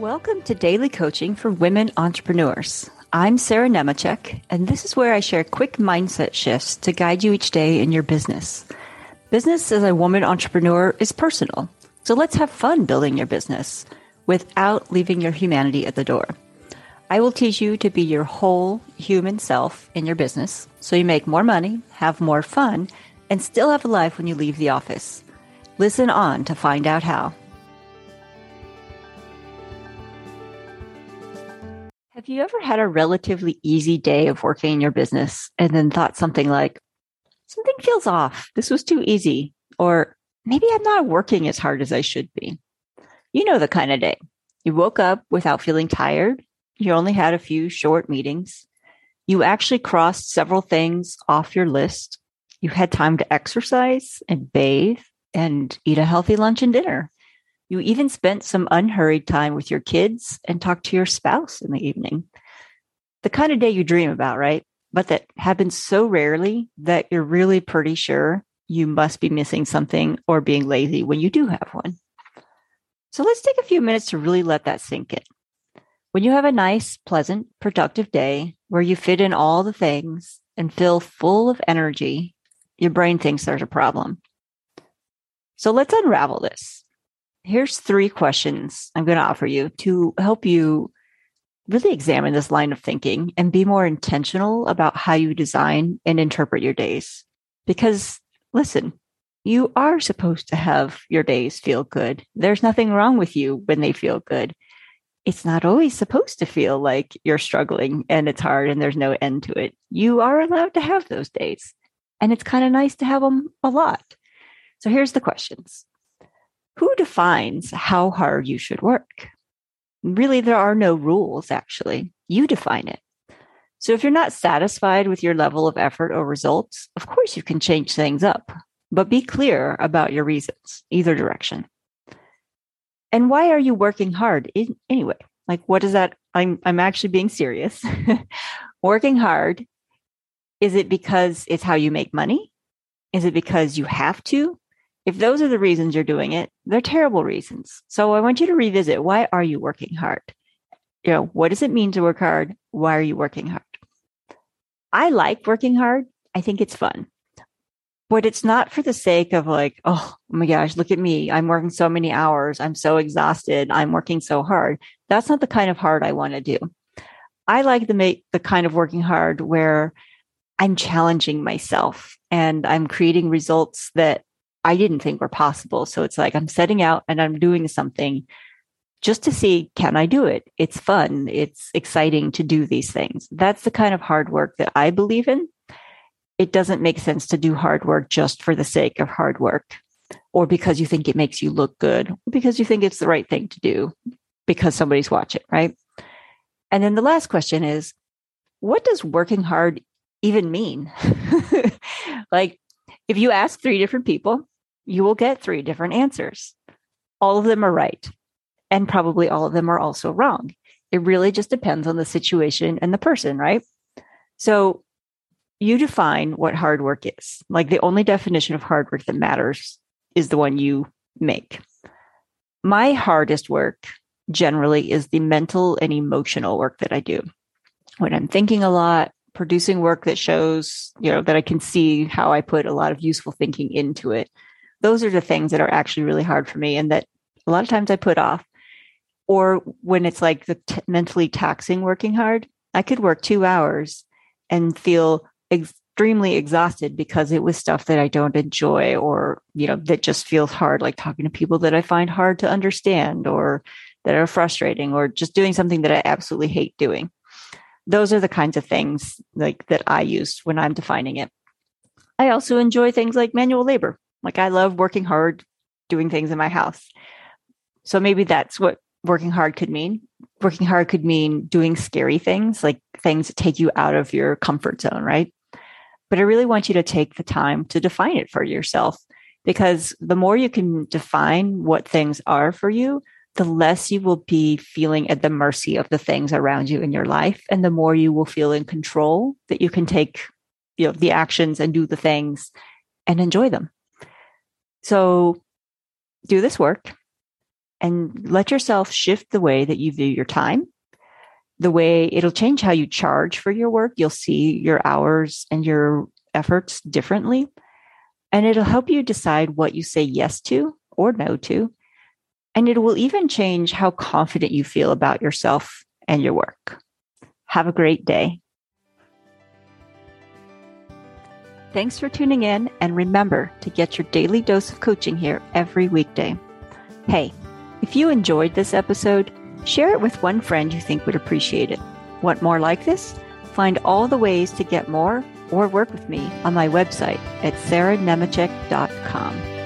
Welcome to Daily Coaching for Women Entrepreneurs. I'm Sarah Nemecek, and this is where I share quick mindset shifts to guide you each day in your business. Business as a woman entrepreneur is personal, so let's have fun building your business without leaving your humanity at the door. I will teach you to be your whole human self in your business so you make more money, have more fun, and still have a life when you leave the office. Listen on to find out how. Have you ever had a relatively easy day of working in your business and then thought something like, something feels off. This was too easy. Or maybe I'm not working as hard as I should be. You know the kind of day. You woke up without feeling tired. You only had a few short meetings. You actually crossed several things off your list. You had time to exercise and bathe and eat a healthy lunch and dinner. You even spent some unhurried time with your kids and talked to your spouse in the evening. The kind of day you dream about, right? But that happens so rarely that you're really pretty sure you must be missing something or being lazy when you do have one. So let's take a few minutes to really let that sink in. When you have a nice, pleasant, productive day where you fit in all the things and feel full of energy, your brain thinks there's a problem. So let's unravel this here's three questions I'm going to offer you to help you really examine this line of thinking and be more intentional about how you design and interpret your days. Because listen, you are supposed to have your days feel good. There's nothing wrong with you when they feel good. It's not always supposed to feel like you're struggling and it's hard and there's no end to it. You are allowed to have those days. And it's kind of nice to have them a lot. So here's the questions who defines how hard you should work? Really, there are no rules, actually. You define it. So if you're not satisfied with your level of effort or results, of course you can change things up, but be clear about your reasons, either direction. And why are you working hard in, anyway? Like, what is that? I'm, I'm actually being serious. working hard, is it because it's how you make money? Is it because you have to? If those are the reasons you're doing it, they're terrible reasons. So I want you to revisit why are you working hard? You know, what does it mean to work hard? Why are you working hard? I like working hard. I think it's fun. But it's not for the sake of like, oh, my gosh, look at me. I'm working so many hours. I'm so exhausted. I'm working so hard. That's not the kind of hard I want to do. I like to make the kind of working hard where I'm challenging myself and I'm creating results that I didn't think were possible. So it's like I'm setting out and I'm doing something just to see can I do it? It's fun. It's exciting to do these things. That's the kind of hard work that I believe in. It doesn't make sense to do hard work just for the sake of hard work or because you think it makes you look good, because you think it's the right thing to do because somebody's watching, right? And then the last question is what does working hard even mean? like if you ask three different people, you will get three different answers. All of them are right, and probably all of them are also wrong. It really just depends on the situation and the person, right? So you define what hard work is. Like the only definition of hard work that matters is the one you make. My hardest work generally is the mental and emotional work that I do. When I'm thinking a lot, producing work that shows, you know, that I can see how I put a lot of useful thinking into it those are the things that are actually really hard for me and that a lot of times I put off. Or when it's like the t- mentally taxing working hard, I could work two hours and feel extremely exhausted because it was stuff that I don't enjoy or, you know, that just feels hard, like talking to people that I find hard to understand or that are frustrating or just doing something that I absolutely hate doing. Those are the kinds of things like that I use when I'm defining it. I also enjoy things like manual labor. Like I love working hard, doing things in my house. So maybe that's what working hard could mean. Working hard could mean doing scary things, like things that take you out of your comfort zone, right? But I really want you to take the time to define it for yourself because the more you can define what things are for you, the less you will be feeling at the mercy of the things around you in your life and the more you will feel in control that you can take you know the actions and do the things and enjoy them so do this work. and let yourself shift the way that you view your time. The way it'll change how you charge for your work. You'll see your hours and your efforts differently. And it'll help you decide what you say yes to or no to. And it will even change how confident you feel about yourself and your work. Have a great day. Thanks for tuning in, and remember to get your daily dose of coaching here every weekday. Hey, if you enjoyed this episode, share it with one friend you think would appreciate it. Want more like this? Find all the ways to get more or work with me on my website at sarahnemecek.com.